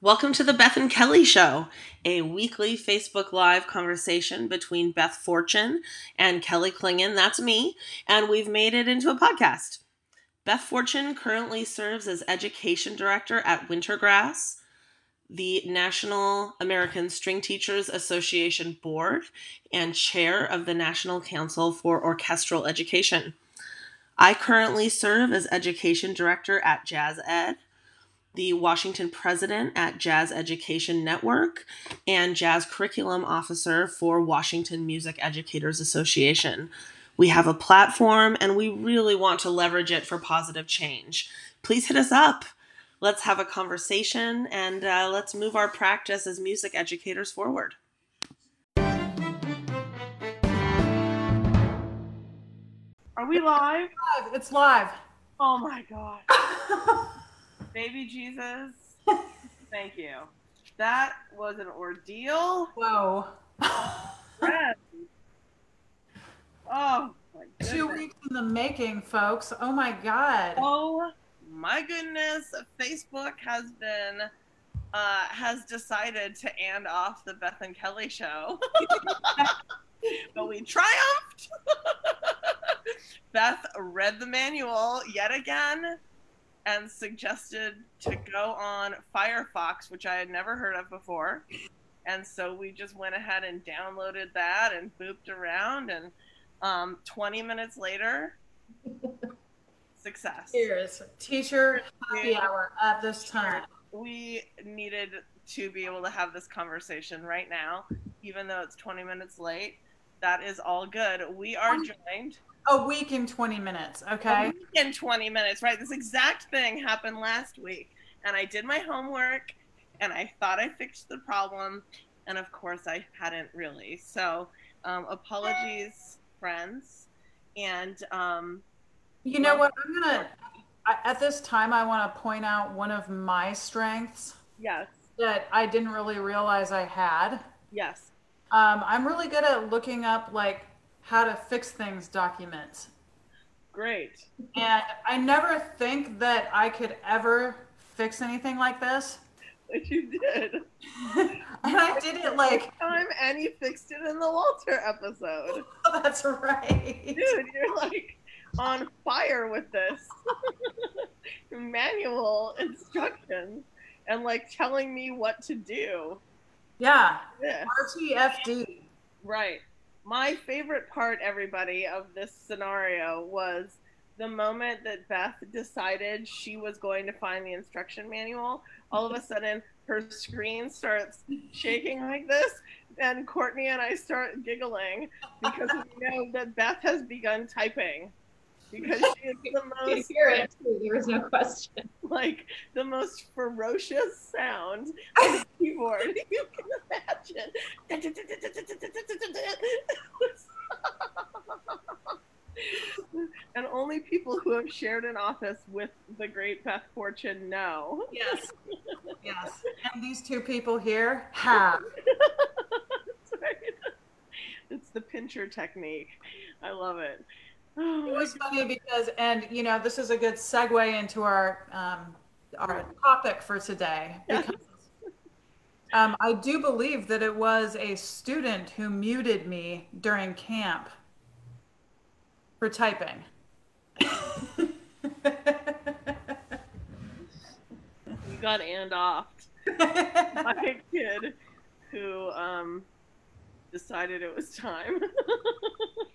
Welcome to the Beth and Kelly Show, a weekly Facebook Live conversation between Beth Fortune and Kelly Clingan. That's me. And we've made it into a podcast. Beth Fortune currently serves as Education Director at Wintergrass, the National American String Teachers Association Board, and Chair of the National Council for Orchestral Education. I currently serve as Education Director at Jazz Ed the Washington president at Jazz Education Network, and jazz curriculum officer for Washington Music Educators Association. We have a platform and we really want to leverage it for positive change. Please hit us up. Let's have a conversation and uh, let's move our practice as music educators forward. Are we live? Live. It's live. Oh my God. Baby Jesus, thank you. That was an ordeal. Whoa. Oh my goodness. Two weeks in the making, folks. Oh my God. Oh my goodness. Facebook has been uh, has decided to end off the Beth and Kelly show. but we triumphed. Beth read the manual yet again and suggested to go on Firefox, which I had never heard of before. And so we just went ahead and downloaded that and booped around. And um, 20 minutes later, success. Here's teacher happy hour at this time. We needed to be able to have this conversation right now, even though it's 20 minutes late. That is all good. We are joined a week in 20 minutes, okay? A week in 20 minutes, right? This exact thing happened last week. And I did my homework and I thought I fixed the problem. And of course, I hadn't really. So, um, apologies, friends. And, um, you know what? I'm going to, at this time, I want to point out one of my strengths. Yes. That I didn't really realize I had. Yes. Um, I'm really good at looking up like how to fix things documents. Great. And I never think that I could ever fix anything like this. But you did. and I did it like time and you fixed it in the Walter episode. Oh, that's right. Dude, you're like on fire with this. Manual instructions and like telling me what to do. Yeah. yeah. RTFD. Right my favorite part, everybody, of this scenario was the moment that Beth decided she was going to find the instruction manual. All of a sudden, her screen starts shaking like this, and Courtney and I start giggling because we know that Beth has begun typing because she is the most. it. There was no question. Like the most ferocious sound on the keyboard you can imagine. and only people who have shared an office with the great Beth Fortune know. Yes. Yes. And these two people here have. It's the pincher technique. I love it. It was funny because, and you know, this is a good segue into our um, our topic for today because um, I do believe that it was a student who muted me during camp for typing. you got and off by a kid who um, decided it was time.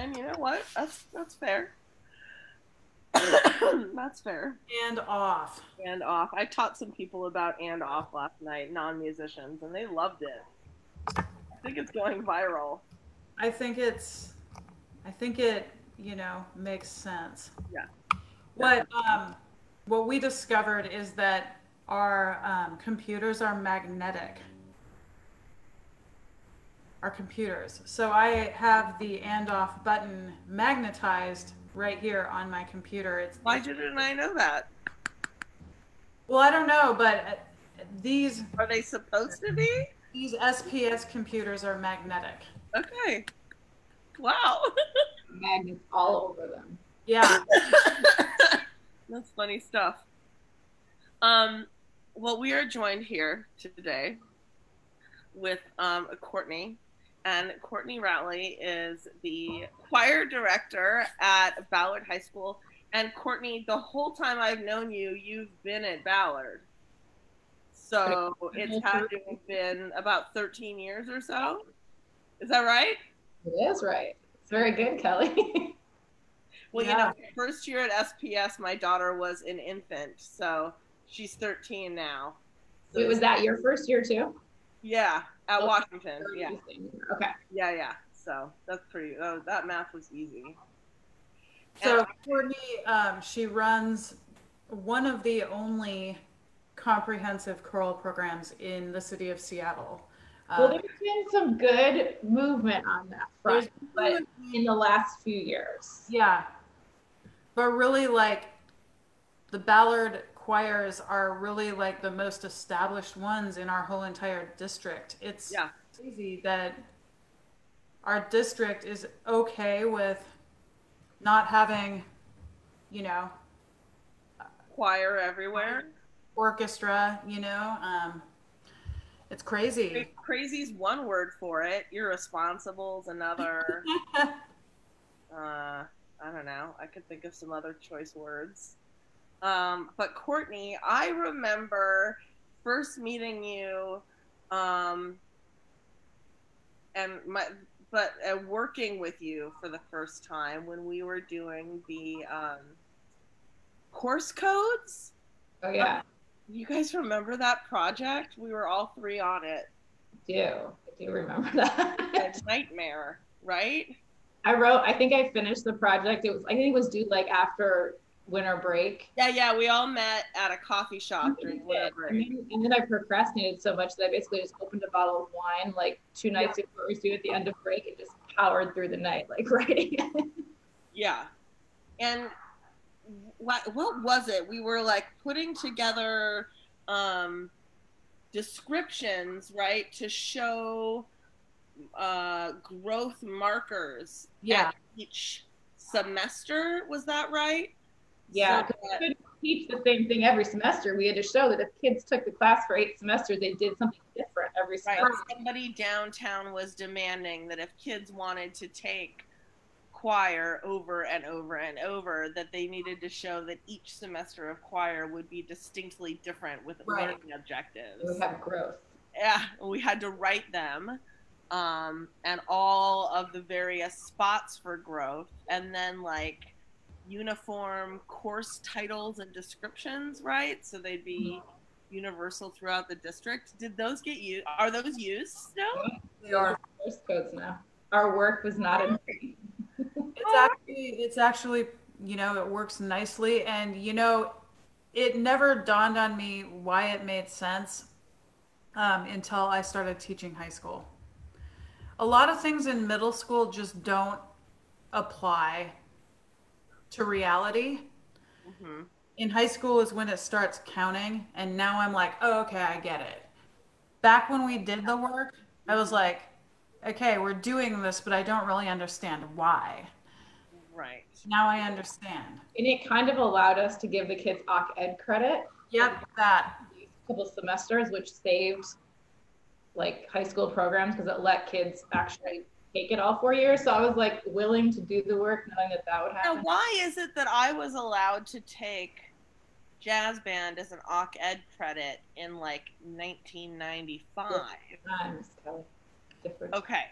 And you know what? That's that's fair. that's fair. And off. And off. I taught some people about and off last night, non-musicians, and they loved it. I think it's going viral. I think it's I think it, you know, makes sense. Yeah. What um what we discovered is that our um, computers are magnetic our computers. So I have the and off button magnetized right here on my computer. It's why didn't I know that? Well, I don't know, but uh, these are they supposed to be? These SPS computers are magnetic. Okay. Wow. Magnets all over them. Yeah. That's funny stuff. Um, well, we are joined here today with um, Courtney, and Courtney Rowley is the choir director at Ballard High School. And Courtney, the whole time I've known you, you've been at Ballard. So it's had to have been about 13 years or so. Is that right? It is right. It's very good, Kelly. well, yeah. you know, first year at SPS, my daughter was an infant, so she's 13 now. So was that your first year too? Yeah, at Washington. Yeah. Okay. Yeah, yeah. So that's pretty. Oh, that math was easy. So and, Courtney, um, she runs one of the only comprehensive choral programs in the city of Seattle. Well, um, there's been some good movement on that front, but in the last few years. Yeah. But really, like, the Ballard choirs are really like the most established ones in our whole entire district. It's yeah. crazy that our district is okay with not having, you know, choir everywhere, orchestra, you know. Um, it's crazy. Crazy's one word for it. Irresponsible's another. uh, I don't know. I could think of some other choice words. Um, but Courtney, I remember first meeting you, um, and my, but uh, working with you for the first time when we were doing the um, course codes. Oh yeah. You guys remember that project? We were all three on it. I do. I do remember that. a nightmare, right? I wrote I think I finished the project. It was I think it was due like after winter break. Yeah, yeah, we all met at a coffee shop during winter break. And then, and then, I procrastinated so much that I basically just opened a bottle of wine like two nights yeah. before we was due at the end of break and just powered through the night like writing. Yeah. And what what was it? We were like putting together um descriptions, right, to show uh growth markers yeah. each semester. Was that right? Yeah, so we couldn't teach the same thing every semester. We had to show that if kids took the class for eight semesters, they did something different every semester. Right. Somebody downtown was demanding that if kids wanted to take choir over and over and over, that they needed to show that each semester of choir would be distinctly different with right. learning objectives. We have growth. Yeah, we had to write them. Um, and all of the various spots for growth, and then like uniform course titles and descriptions, right? So they'd be universal throughout the district. Did those get used? Are those used still? They are course codes now. Our work was not in. it's actually, it's actually, you know, it works nicely, and you know, it never dawned on me why it made sense um, until I started teaching high school. A lot of things in middle school just don't apply to reality. Mm-hmm. In high school is when it starts counting, and now I'm like, oh, okay, I get it. Back when we did the work, I was like, okay, we're doing this, but I don't really understand why. Right. Now I understand. And it kind of allowed us to give the kids OC Ed credit. Yep, that. Couple semesters, which saved like high school programs because it let kids actually take it all four years. So I was like willing to do the work knowing that that would happen. Now, why is it that I was allowed to take jazz band as an OC Ed credit in like 1995? Different. Okay.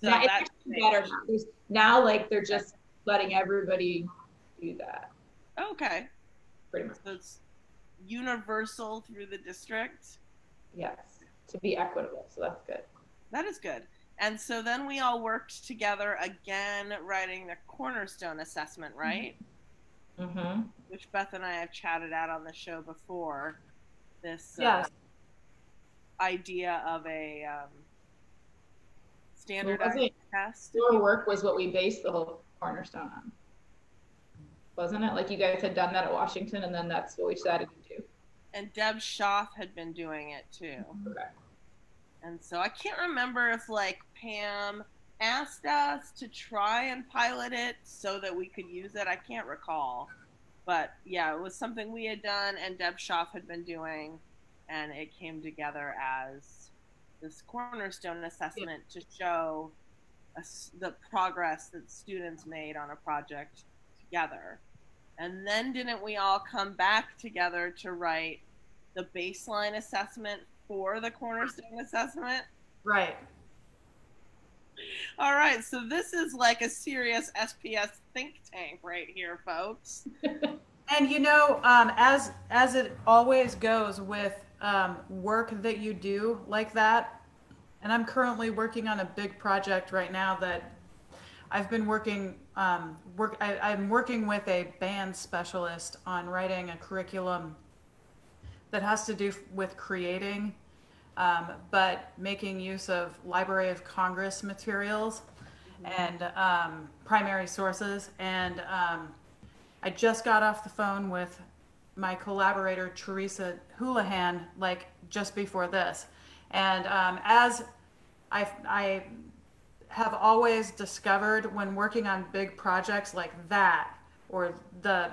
So yeah, that's better now. now. Like they're just letting everybody do that. Okay. Pretty much. So it's universal through the district. Yes, to be equitable. So that's good. That is good. And so then we all worked together again, writing the cornerstone assessment, mm-hmm. right? Mm-hmm. Which Beth and I have chatted out on the show before. This uh, idea of a um, standardized test. Your work was what we based the whole cornerstone on, wasn't it? Like you guys had done that at Washington, and then that's what we decided to do. And Deb Schaff had been doing it too. Okay. And so I can't remember if like Pam asked us to try and pilot it so that we could use it. I can't recall. But yeah, it was something we had done and Deb Schaff had been doing. and it came together as this cornerstone assessment to show the progress that students made on a project together. And then didn't we all come back together to write the baseline assessment for the cornerstone assessment? Right. All right, so this is like a serious SPS think tank right here, folks. and you know, um, as as it always goes with um, work that you do like that, and I'm currently working on a big project right now that I've been working um, work. I, am working with a band specialist on writing a curriculum that has to do with creating um, but making use of Library of Congress materials and um, primary sources. And um, I just got off the phone with my collaborator, Teresa Houlihan, like just before this. And um, as I, I have always discovered when working on big projects like that, or the,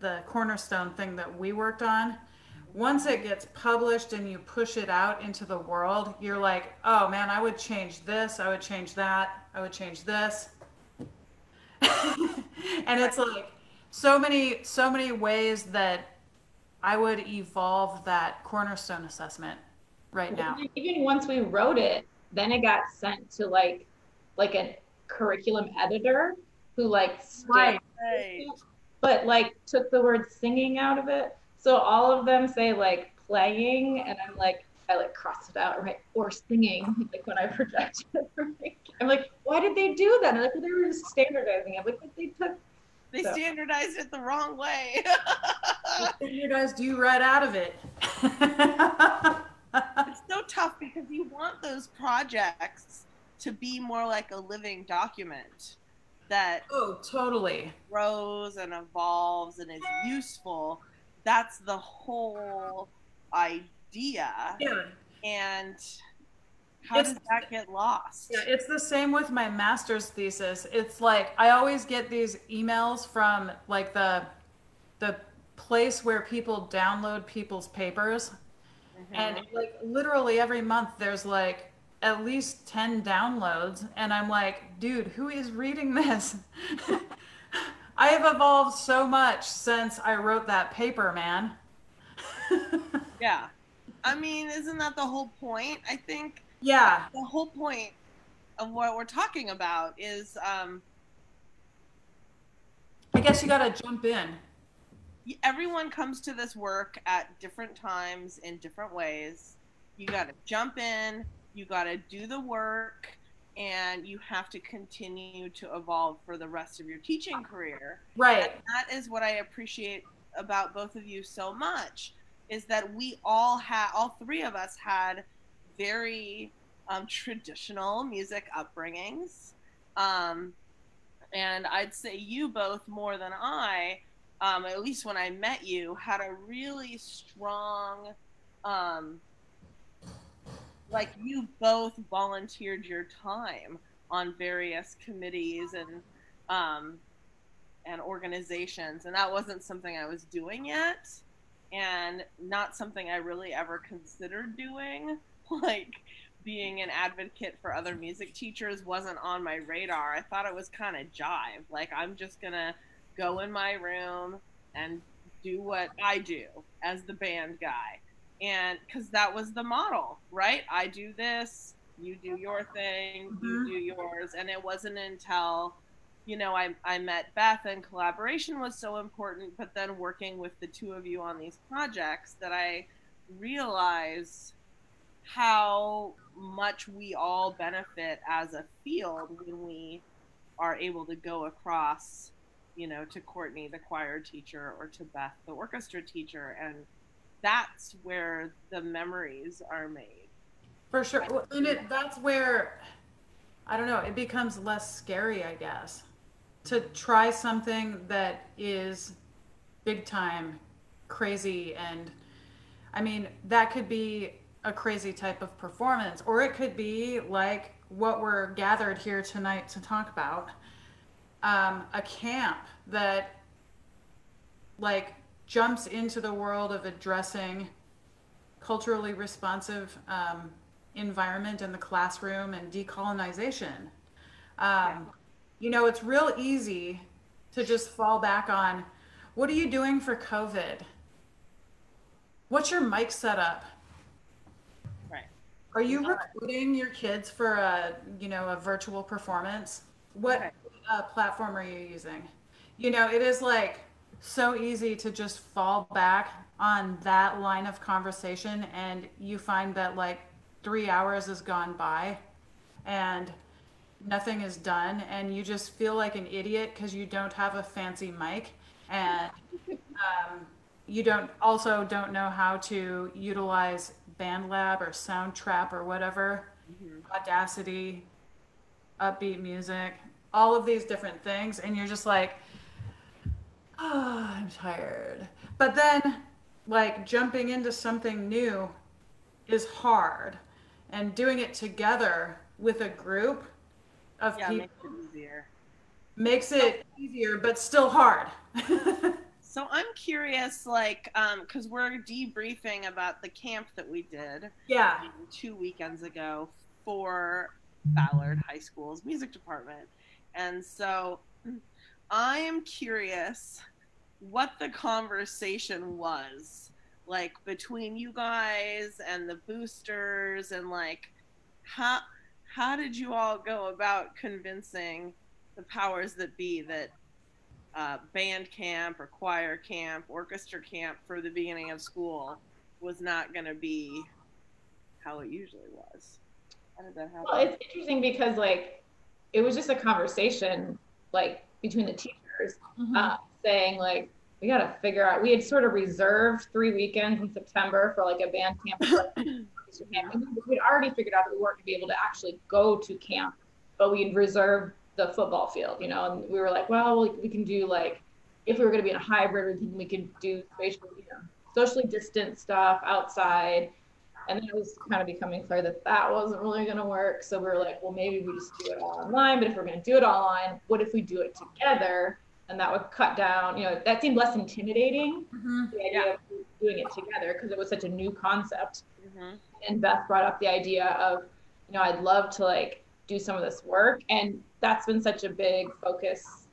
the cornerstone thing that we worked on, once it gets published and you push it out into the world, you're like, oh man, I would change this, I would change that, I would change this. and it's like so many, so many ways that I would evolve that cornerstone assessment right now. Even once we wrote it, then it got sent to like like a curriculum editor who like right. but like took the word singing out of it so all of them say like playing, and I'm like, I like crossed it out, right? Or singing, like when I project. Right? I'm like, why did they do that? I'm like, well, they were just standardizing it. Like, they took. They so. standardized it the wrong way. standardized you right out of it. it's so tough because you want those projects to be more like a living document that oh totally grows and evolves and is useful that's the whole idea. Yeah. And how it's, does that get lost? Yeah, it's the same with my master's thesis. It's like I always get these emails from like the the place where people download people's papers. Mm-hmm. And like literally every month there's like at least 10 downloads and I'm like, dude, who is reading this? I have evolved so much since I wrote that paper, man. yeah. I mean, isn't that the whole point? I think. Yeah. The whole point of what we're talking about is. Um, I guess you got to jump in. Everyone comes to this work at different times in different ways. You got to jump in. You got to do the work and you have to continue to evolve for the rest of your teaching career. Right. And that is what I appreciate about both of you so much is that we all had all three of us had very um, traditional music upbringings um, and i'd say you both more than i um, at least when i met you had a really strong um, like you both volunteered your time on various committees and um, and organizations, and that wasn't something I was doing yet, and not something I really ever considered doing. Like being an advocate for other music teachers wasn't on my radar. I thought it was kind of jive. Like I'm just gonna go in my room and do what I do as the band guy and because that was the model right i do this you do your thing mm-hmm. you do yours and it wasn't until you know I, I met beth and collaboration was so important but then working with the two of you on these projects that i realized how much we all benefit as a field when we are able to go across you know to courtney the choir teacher or to beth the orchestra teacher and that's where the memories are made. For sure. And it, that's where, I don't know, it becomes less scary, I guess, to try something that is big time, crazy. And I mean, that could be a crazy type of performance, or it could be like what we're gathered here tonight to talk about um, a camp that, like, jumps into the world of addressing culturally responsive um, environment in the classroom and decolonization. Um, you know, it's real easy to just fall back on what are you doing for COVID? What's your mic setup? Right. Are you recruiting your kids for a, you know, a virtual performance? What Okay. uh, platform are you using? You know, it is like so easy to just fall back on that line of conversation, and you find that like three hours has gone by and nothing is done, and you just feel like an idiot because you don't have a fancy mic and um, you don't also don't know how to utilize BandLab or Soundtrap or whatever, Audacity, upbeat music, all of these different things, and you're just like, oh, I'm tired. But then, like, jumping into something new is hard, and doing it together with a group of Yeah, people makes it easier. makes it easier, but still hard. So I'm curious, like, um, because we're debriefing about the camp that we did yeah. um, two weekends ago for Ballard High School's music department, and so I am curious what the conversation was like between you guys and the boosters, and like how how did you all go about convincing the powers that be that uh, band camp or choir camp, orchestra camp for the beginning of school was not going to be how it usually was. How did that happen? Well, it's interesting because like it was just a conversation like between the teachers Mhm. uh, saying like we got to figure out. We had sort of reserved three weekends in September for like a band camp. orchestra camp. And we'd already figured out that we weren't going to be able to actually go to camp, but we'd reserved the football field, you know. And we were like, well, we, can do like if we were going to be in a hybrid, we can we could do spatial, you know, socially distant stuff outside. And then it was kind of becoming clear that that wasn't really going to work. So we were like, well, maybe we just do it all online. But if we're going to do it all online, what if we do it together? And that would cut down, you know, that seemed less intimidating, Mhm. the idea of doing it together because it was such a new concept. hmm And Beth brought up the idea of, you know, I'd love to like do some of this work. And that's been such a big focus,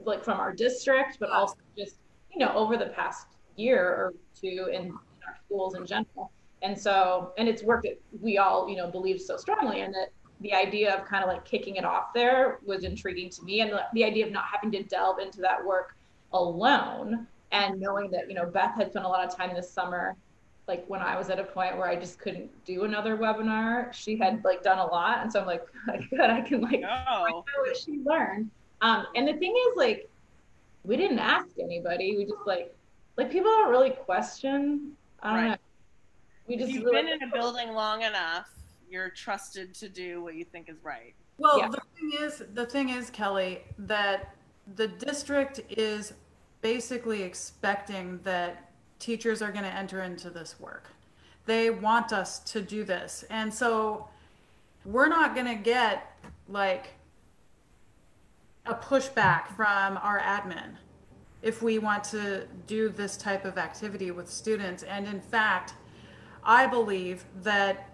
like from our district, but also just, you know, over the past year or two in, in our schools in general. And so, and it's work that we all, you know, believe so strongly in that the idea of kind of like kicking it off there was intriguing to me. And the, the idea of not having to delve into that work alone and knowing that, you know, Beth had spent a lot of time this summer like when I was at a point where I just couldn't do another webinar, she had like done a lot. And so I'm like, good, I can like Oh, know what she learned. Um, and the thing is, like, we didn't ask anybody. We just like, like people don't really question. I don't Right. know. We if just you've really, been in a building long enough, you're trusted to do what you think is right. Well, Yeah. the thing is, the thing is, Kelly, that the district is basically expecting that teachers are going to enter into this work. They want us to do this. And so we're not going to get like a pushback from our admin if we want to do this type of activity with students. And in fact, I believe that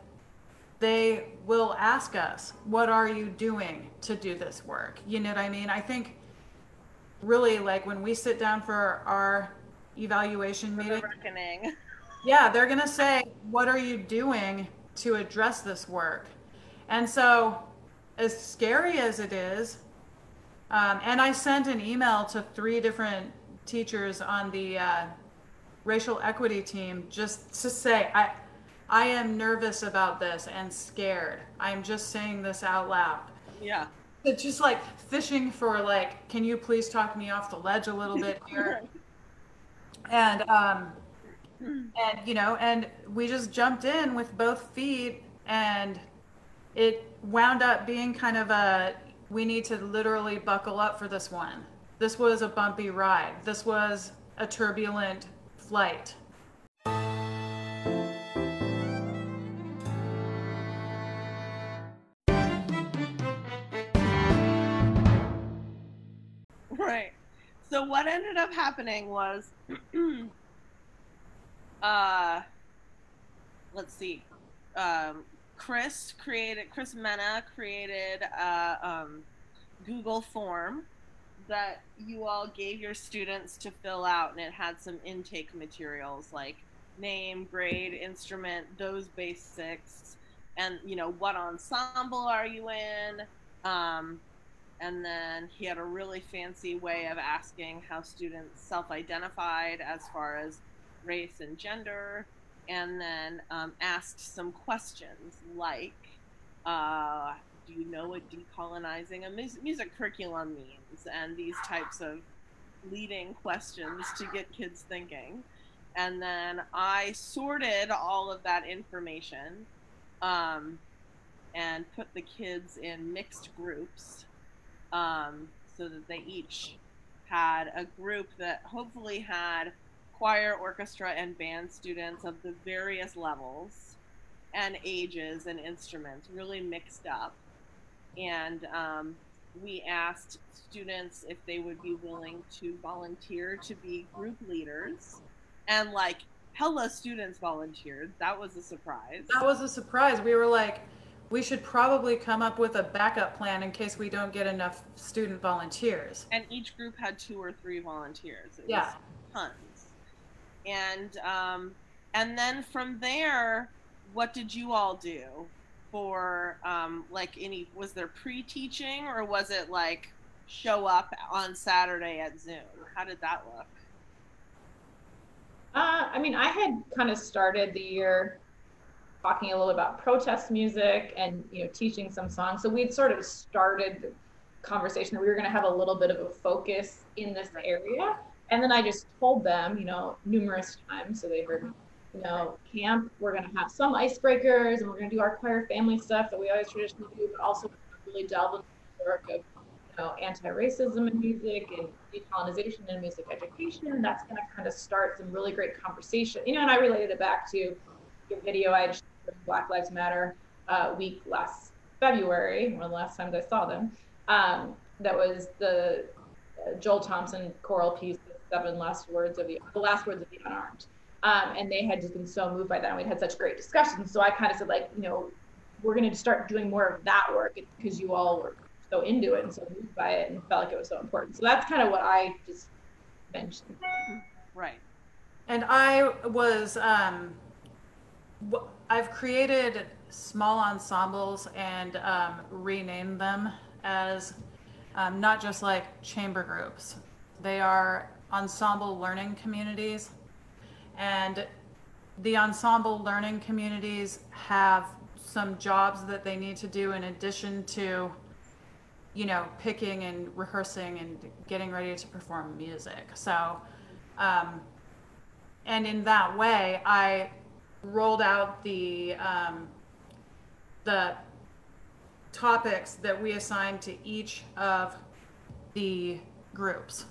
they will ask us, what are you doing to do this work? You know what I mean? I think really like when we sit down for our evaluation For the meeting, reckoning. yeah, they're going to say, what are you doing to address this work? And so, as scary as it is, um, and I sent an email to three different teachers on the uh, racial equity team just to say, I, I am nervous about this and scared. I'm just saying this out loud. Yeah. It's just like fishing for like, can you please talk me off the ledge a little bit here? and um, and you know, and we just jumped in with both feet, and it wound up being kind of a we need to literally buckle up for this one. This was a bumpy ride. This was a turbulent flight. What ended up happening was uh let's see, um, Chris created Chris Mena created a um, Google form that you all gave your students to fill out, and it had some intake materials like name, grade, instrument, those basics, and you know what ensemble are you in. Um, and then he had a really fancy way of asking how students self-identified as far as race and gender and then um, asked some questions like uh, do you know what decolonizing a mu- music curriculum means? and these types of leading questions to get kids thinking. And then i sorted all of that information um, and put the kids in mixed groups um, so that they each had a group that hopefully had choir, orchestra, and band students of the various levels and ages and instruments really mixed up. And um, we asked students if they would be willing to volunteer to be group leaders. And like, hella students volunteered. That was a surprise. That was a surprise. We were like, we should probably come up with a backup plan in case we don't get enough student volunteers. And each group had two or three volunteers. It Yeah. was tons. And um, and then from there, what did you all do for um, like any? Was there pre-teaching or was it like show up on Saturday at Zoom? How did that look? Uh, I mean, I had kind of started the year talking a little about protest music and you know teaching some songs. So we'd sort of started the conversation that we were going to have a little bit of a focus in this area. And then I just told them, you know, numerous times, so they heard, you know, camp. We're going to have some icebreakers, and we're going to do our choir family stuff that we always traditionally do, but also really delve into the work of you know, anti-racism in music and decolonization in music education. That's going to kind of start some really great conversation. You know, and I related it back to your video I just Black Lives Matter uh, week last February, one of the last times I saw them. Um, that was the uh, Joel Thompson choral piece, the seven last words of the, the last words of the unarmed. Um, and they had just been so moved by that. And we'd had such great discussions. So I kind of said, like, you know, we're going to start doing more of that work because you all were so into it and so moved by it and felt like it was so important. So that's kind of what I just mentioned. Right. And I was, um, wh- I've created small ensembles and um, renamed them as um, not just like chamber groups. They are ensemble learning communities. And the ensemble learning communities have some jobs that they need to do in addition to, you know, picking and rehearsing and getting ready to perform music. So, um, and in that way, I rolled out the um, the topics that we assigned to each of the groups.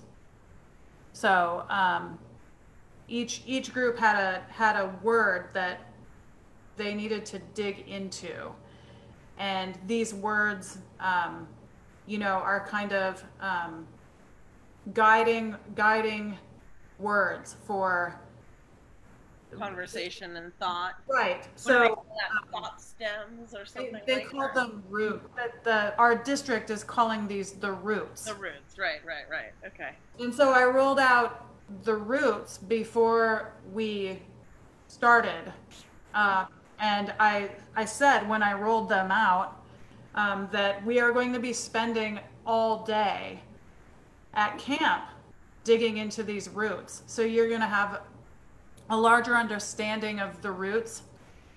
So um, each each group had a had a word that they needed to dig into, and these words, um, you know, are kind of um, guiding guiding words for Conversation and thought. right. They So that? thought stems or something they like call that? them roots. That the our district is calling these the roots. the roots. Right. Right. Right. Okay. And so I rolled out the roots before we started. Uh, and I, I said when I rolled them out um, that we are going to be spending all day at camp digging into these roots. So you're going to have a larger understanding of the roots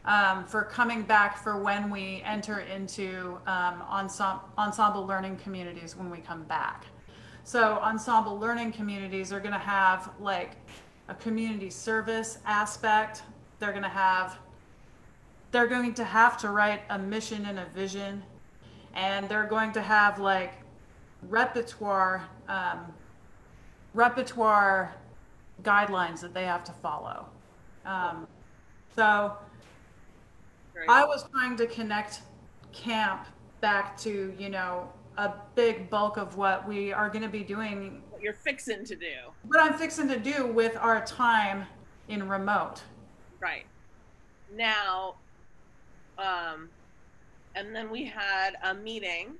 um, for coming back for when we enter into um, ensemble, ensemble learning communities when we come back. So ensemble learning communities are going to have like a community service aspect. They're going to have they're going to have to write a mission and a vision and they're going to have like repertoire um, repertoire guidelines that they have to follow. Um, so. I was trying to connect camp back to, you know, a big bulk of what we are going to be doing, what you're fixing to do. what I'm fixing to do with our time in remote. Right. now, um, and then we had a meeting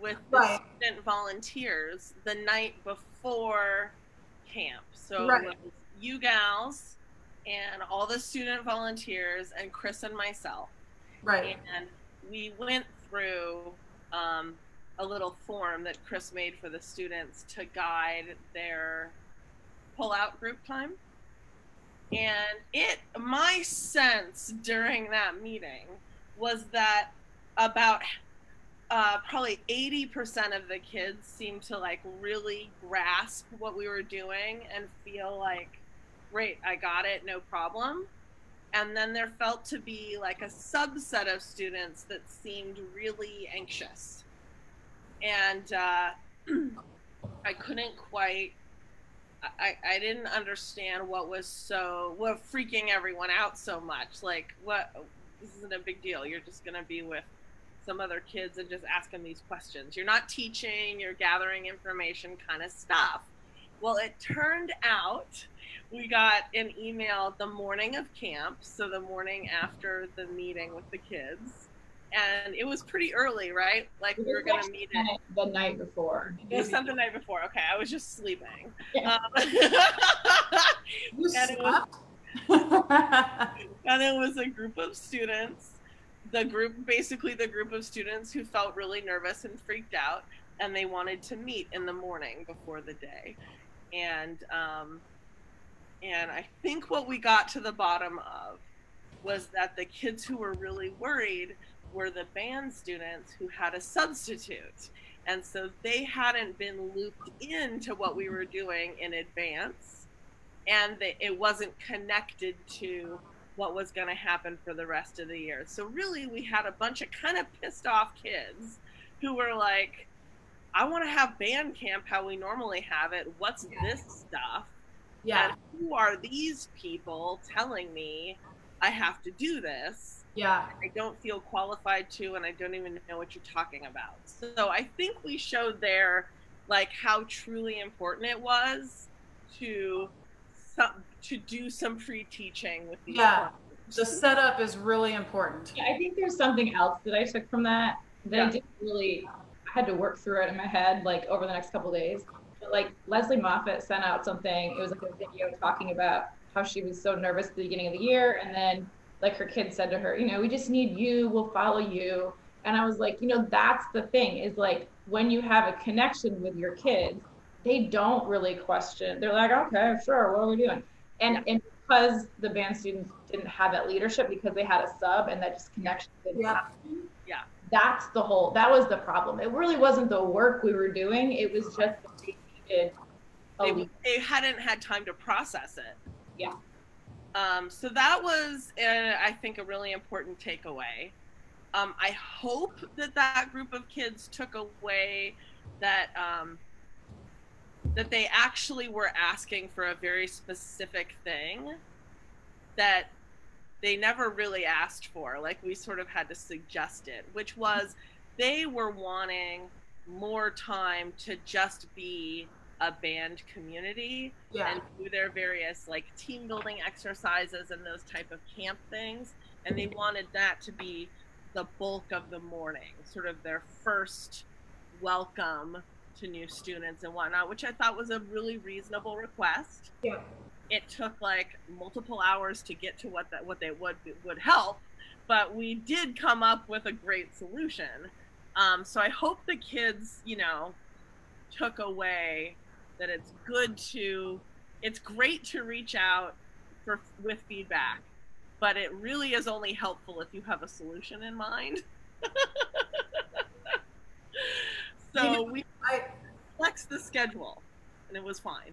with the Right. student volunteers the night before camp. So Right. it was you gals and all the student volunteers and Chris and myself. Right. And we went through um, a little form that Chris made for the students to guide their pull out group time. And it, my sense during that meeting was that about uh, probably 80% of the kids seemed to like really grasp what we were doing and feel like, great, I got it, no problem. And then there felt to be like a subset of students that seemed really anxious. And uh, I couldn't quite I, I didn't understand what was so what freaking everyone out so much. Like what this isn't a big deal. You're just gonna be with some other kids and just ask them these questions. You're not teaching, you're gathering information kind of stuff. Well, it turned out we got an email the morning of camp, so the morning after the meeting with the kids. And it was pretty early, right? Like we were gonna meet at the night before. it was something the night before. Okay, I was just sleeping. Yeah. Um, And it was- and it was a group of students. The group, basically, the group of students who felt really nervous and freaked out, and they wanted to meet in the morning before the day. And um, and I think what we got to the bottom of was that the kids who were really worried were the band students who had a substitute. And so they hadn't been looped into what we were doing in advance. And they, it wasn't connected to what was going to happen for the rest of the year. So really, we had a bunch of kind of pissed off kids who were like, I want to have band camp how we normally have it. What's this stuff? yeah. And who are these people telling me I have to do this? Yeah. I don't feel qualified to, and I don't even know what you're talking about. So I think we showed there, like how truly important it was to to do some pre-teaching with these. Yeah. programs. The setup is really important. Yeah, I think there's something else that I took from that that Yeah. I didn't really I had to work through it in my head like over the next couple days. But like Leslie Moffat sent out something. It was like a video talking about how she was so nervous at the beginning of the year, and then like her kids said to her, you know, we just need you. We'll follow you. And I was like, you know, that's the thing is like when you have a connection with your kids, they don't really question. They're like, okay, sure, what are we doing? And and because the band students didn't have that leadership because they had a sub and that just connection didn't Yeah. happen. Yeah. That's the whole that was the problem. It really wasn't the work we were doing, it was just that they needed a they, they hadn't had time to process it. Yeah. Um, so that was, uh, I think, a really important takeaway. Um, I hope that that group of kids took away that um, that they actually were asking for a very specific thing that they never really asked for. Like we sort of had to suggest it, which was they were wanting more time to just be a band community Yeah. and do their various like team building exercises and those type of camp things and they wanted that to be the bulk of the morning sort of their first welcome to new students and whatnot which i thought was a really reasonable request. Yeah. it took like multiple hours to get to what that what they would would help but we did come up with a great solution. Um, so i hope the kids you know took away that it's good to it's great to reach out for with feedback but it really is only helpful if you have a solution in mind so we I flexed the schedule and it was fine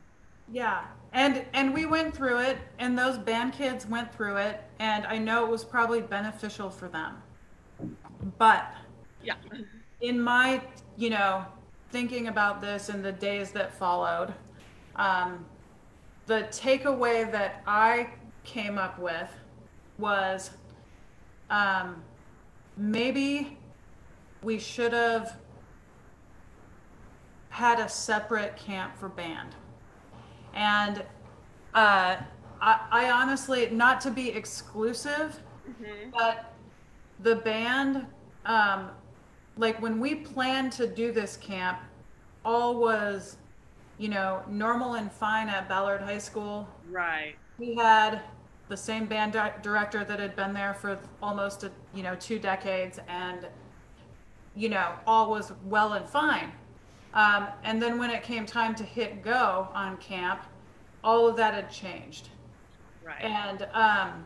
yeah. And and we went through it and those band kids went through it and I know it was probably beneficial for them. But yeah in my, you know, thinking about this in the days that followed, um, the takeaway that I came up with was um, maybe we should have had a separate camp for band. And uh, I, I honestly, not to be exclusive, Mm-hmm. But the band, um, like when we planned to do this camp, all was, you know, normal and fine at Ballard High School. Right. We had the same band di- director that had been there for almost, a, you know, two decades, and, you know, all was well and fine. Um, and then when it came time to hit go on camp, all of that had changed. Right. And um,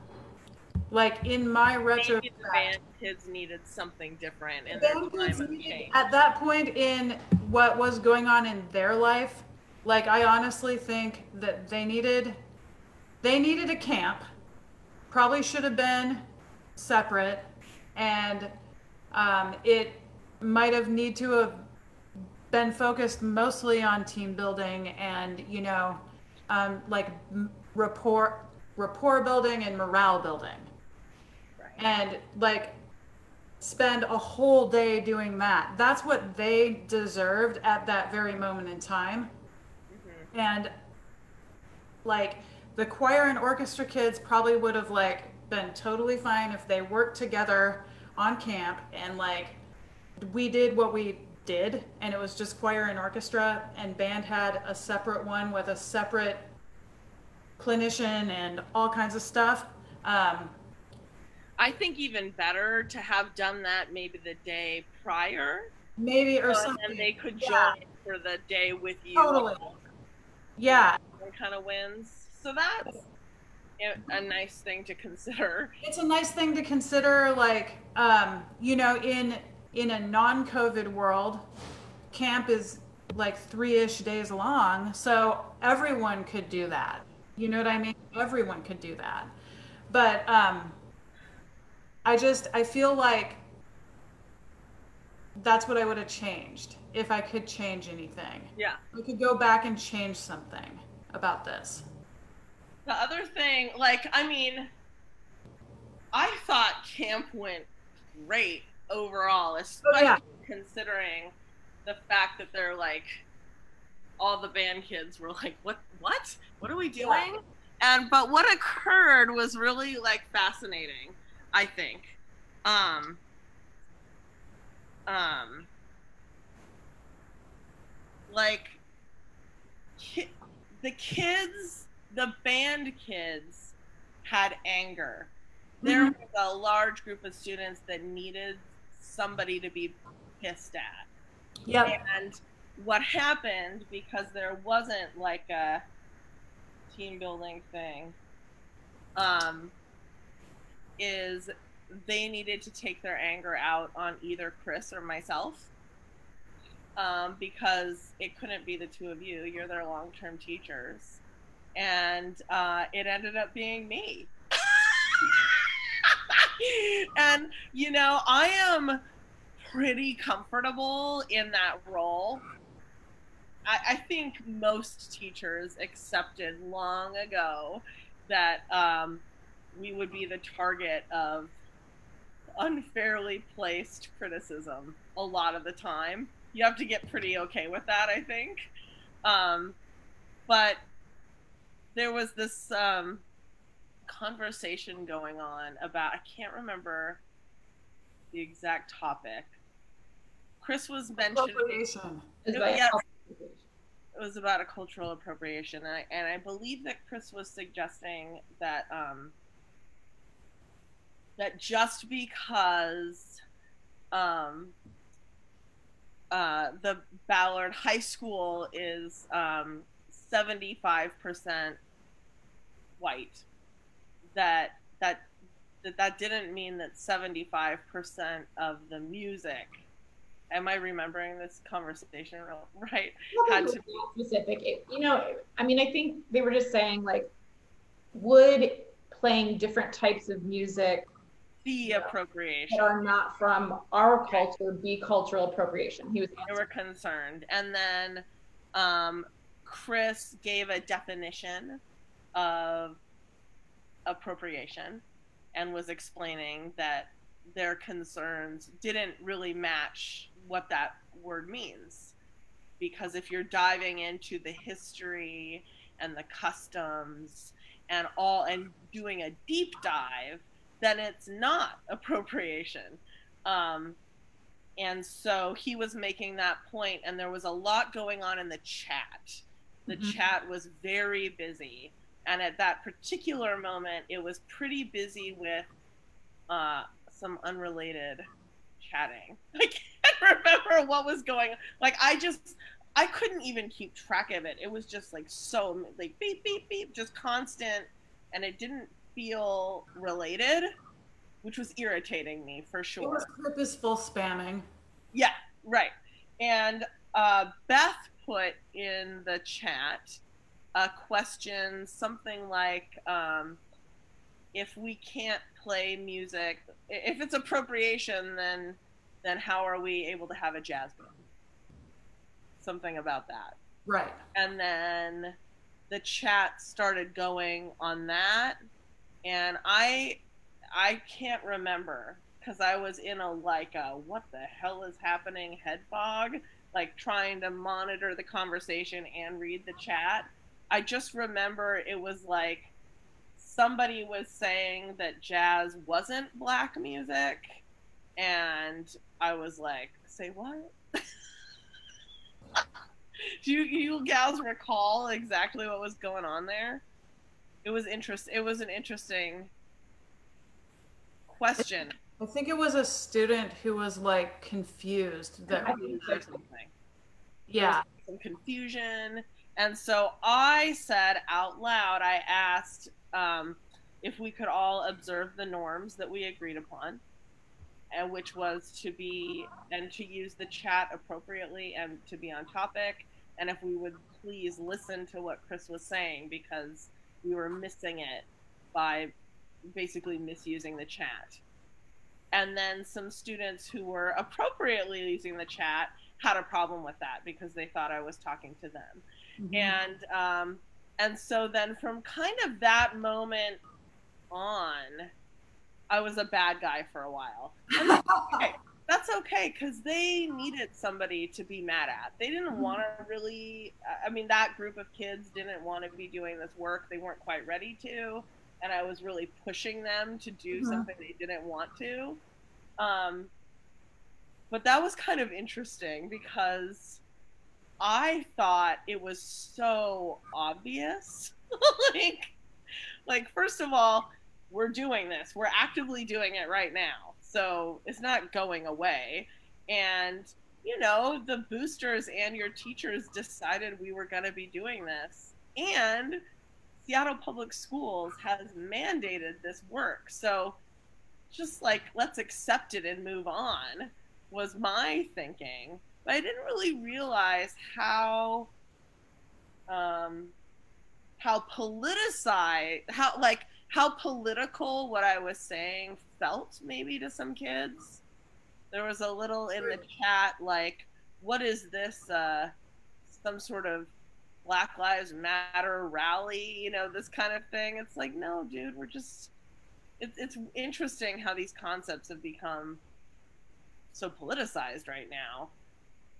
like in my retrospect, Maybe the band kids needed something different in their needed- at that point in what was going on in their life, like I honestly think that they needed they needed a camp. Probably should have been separate, and um, it might have need to have been focused mostly on team building and you know um, like rapport rapport building and morale building Right. and like spend a whole day doing that. That's what they deserved at that very moment in time. Mhm. And like the choir and orchestra kids probably would have like been totally fine if they worked together on camp and like we did what we did and it was just choir and orchestra and band had a separate one with a separate clinician and all kinds of stuff. Um, I think even better to have done that maybe the day prior, maybe or so something. then they could Yeah. join for the day with you. Totally. Yeah, Kind of wins. So that's a- a nice thing to consider. it's a nice thing to consider like um, you know in in a non-covid world camp is like three-ish days long so everyone could do that. You know what i mean? Everyone could do that. But um, i just i feel like that's what i would have changed if i could change anything. Yeah. i could go back and change something about this. The other thing, like, I mean, I thought camp went great overall, especially yeah. considering the fact that they're like, all the band kids were like, "What? What? What are we doing?" And but what occurred was really like fascinating. I think. Um. Um. Like, ki- the kids, the band kids, had anger. There Mhm. was a large group of students that needed somebody to be pissed at. Yeah. And what happened because there wasn't like a team building thing, um, is they needed to take their anger out on either Chris or myself. Um, because it couldn't be the two of you. You're their long term teachers. And uh, it ended up being me. And, you know, I am pretty comfortable in that role. I, I think most teachers accepted long ago that um, we would be the target of unfairly placed criticism a lot of the time. You have to get pretty okay with that, I think. Um, but there was this um, conversation going on about, I can't remember the exact topic. Chris was mentioning appropriation Is Yeah, like yeah. health- it was about a cultural appropriation, and I, and I believe that Chris was suggesting that um, that just because um, uh, the Ballard High School is seventy five percent white, that that that that didn't mean that seventy five percent of the music. Am I remembering this conversation right? had to be specific. It, you know, I mean, I think they were just saying like, would playing different types of music be appropriation. that are not from our culture be cultural appropriation? He was They were concerned. And then um, Chris gave a definition of appropriation and was explaining that their concerns didn't really match what that word means. Because if you're diving into the history and the customs and all and doing a deep dive then it's not appropriation. Um, and so he was making that point, and there was a lot going on in the chat. The mm-hmm. chat was very busy, and at that particular moment, it was pretty busy with uh, some unrelated chatting. I can't remember what was going on. Like, I just, I couldn't even keep track of it. It was just like so, like beep, beep, beep, just constant, and it didn't feel related which was irritating me for sure. It was purposeful spamming. Yeah, right. And uh, Beth put in the chat a question, something like, um, "If we can't play music, if it's appropriation, then then how are we able to have a jazz band?" Something about that. Right. And then the chat started going on that, and I I can't remember because I was in a like a what the hell is happening head fog, like trying to monitor the conversation and read the chat. I just remember it was like somebody was saying that jazz wasn't black music, and I was like, "Say what?" Do you, you gals recall exactly what was going on there? It was interest. It was an interesting question. I think it was a student who was like confused that something. Yeah. Some confusion. And so I said out loud, I asked um, if we could all observe the norms that we agreed upon, and which was to be and to use the chat appropriately and to be on topic, and if we would please listen to what Chris was saying because we were missing it by basically misusing the chat. And then some students who were appropriately using the chat had a problem with that because they thought I was talking to them. Mm-hmm. And um, and so then from kind of that moment on, I was a bad guy for a while. That's okay. Because they needed somebody to be mad at. They didn't mm-hmm. want to really. I mean, that group of kids didn't want to be doing this work. They weren't quite ready to and I was really pushing them to do mm-hmm. something they didn't want to. Um, but that was kind of interesting because I thought it was so obvious. like, like first of all, we're doing this. We're actively doing it right now. So it's not going away. And you know, the boosters and your teachers decided we were going to be doing this. And Seattle Public Schools has mandated this work. So just like, let's accept it and move on was my thinking. But I didn't really realize how um, how politicized how like how political what I was saying felt maybe to some kids. There was a little in the chat like, what is this? Uh, some sort of Black Lives Matter rally, you know, this kind of thing. It's like, no, dude, we're just. It's it's interesting how these concepts have become so politicized right now.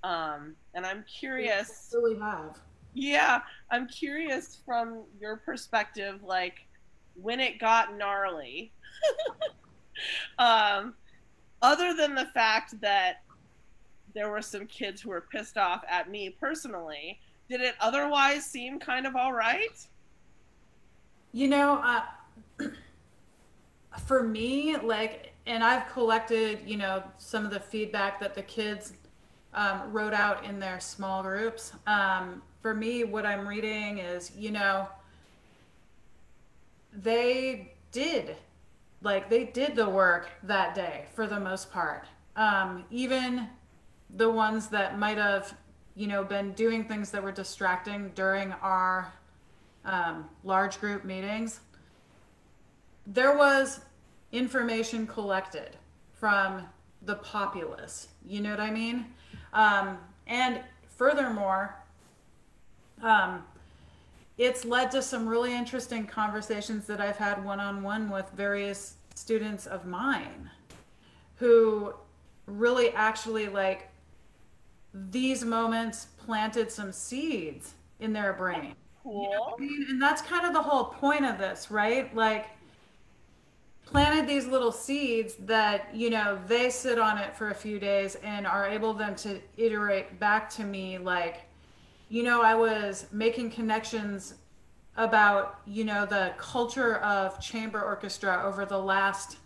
Um, and I'm curious. We have. Yeah, I'm curious from your perspective, like when it got gnarly. um, other than the fact that there were some kids who were pissed off at me personally, did it otherwise seem kind of all right? You know, uh, for me, like, and I've collected, you know, some of the feedback that the kids um, wrote out in their small groups. Um, for me, what I'm reading is, you know, they did, like, they did the work that day for the most part. Um, even the ones that might have you know, been doing things that were distracting during our um, large group meetings, there was information collected from the populace. You know what I mean? Um, and furthermore, um, it's led to some really interesting conversations that I've had one on one with various students of mine who really actually like these moments planted some seeds in their brain. Cool. You know I mean? And that's kind of the whole point of this, right? Like planted these little seeds that you know they sit on it for a few days and are able then to iterate back to me like you know i was making connections about you know the culture of chamber orchestra over the last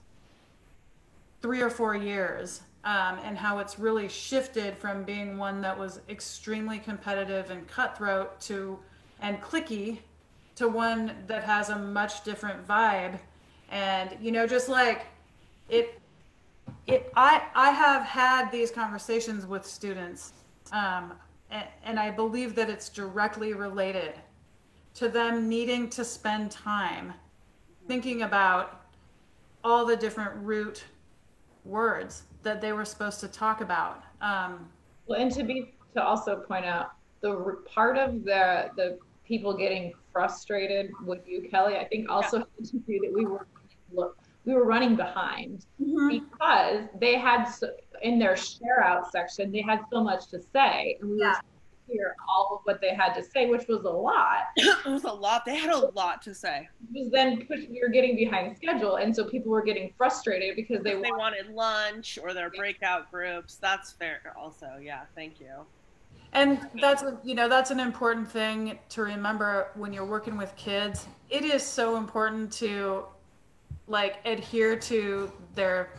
three or four years um, and how it's really shifted from being one that was extremely competitive and cutthroat to and clicky to one that has a much different vibe and you know just like it it i i have had these conversations with students um, and, and i believe that it's directly related to them needing to spend time thinking about all the different root words that they were supposed to talk about um, well and to be to also point out the part of the the people getting frustrated with you kelly i think also yeah. to do that we were look, we were running behind mm-hmm. because they had so, in their share out section they had so much to say. And we yeah. were hear all of what they had to say which was a lot. It was a lot. They had a lot to say. It was then push, we were getting behind schedule. And so people were getting frustrated because they, they wanted lunch or their breakout groups. That's fair also. Yeah. Thank you. And that's you know that's an important thing to remember when you're working with kids. It is so important to like adhere to their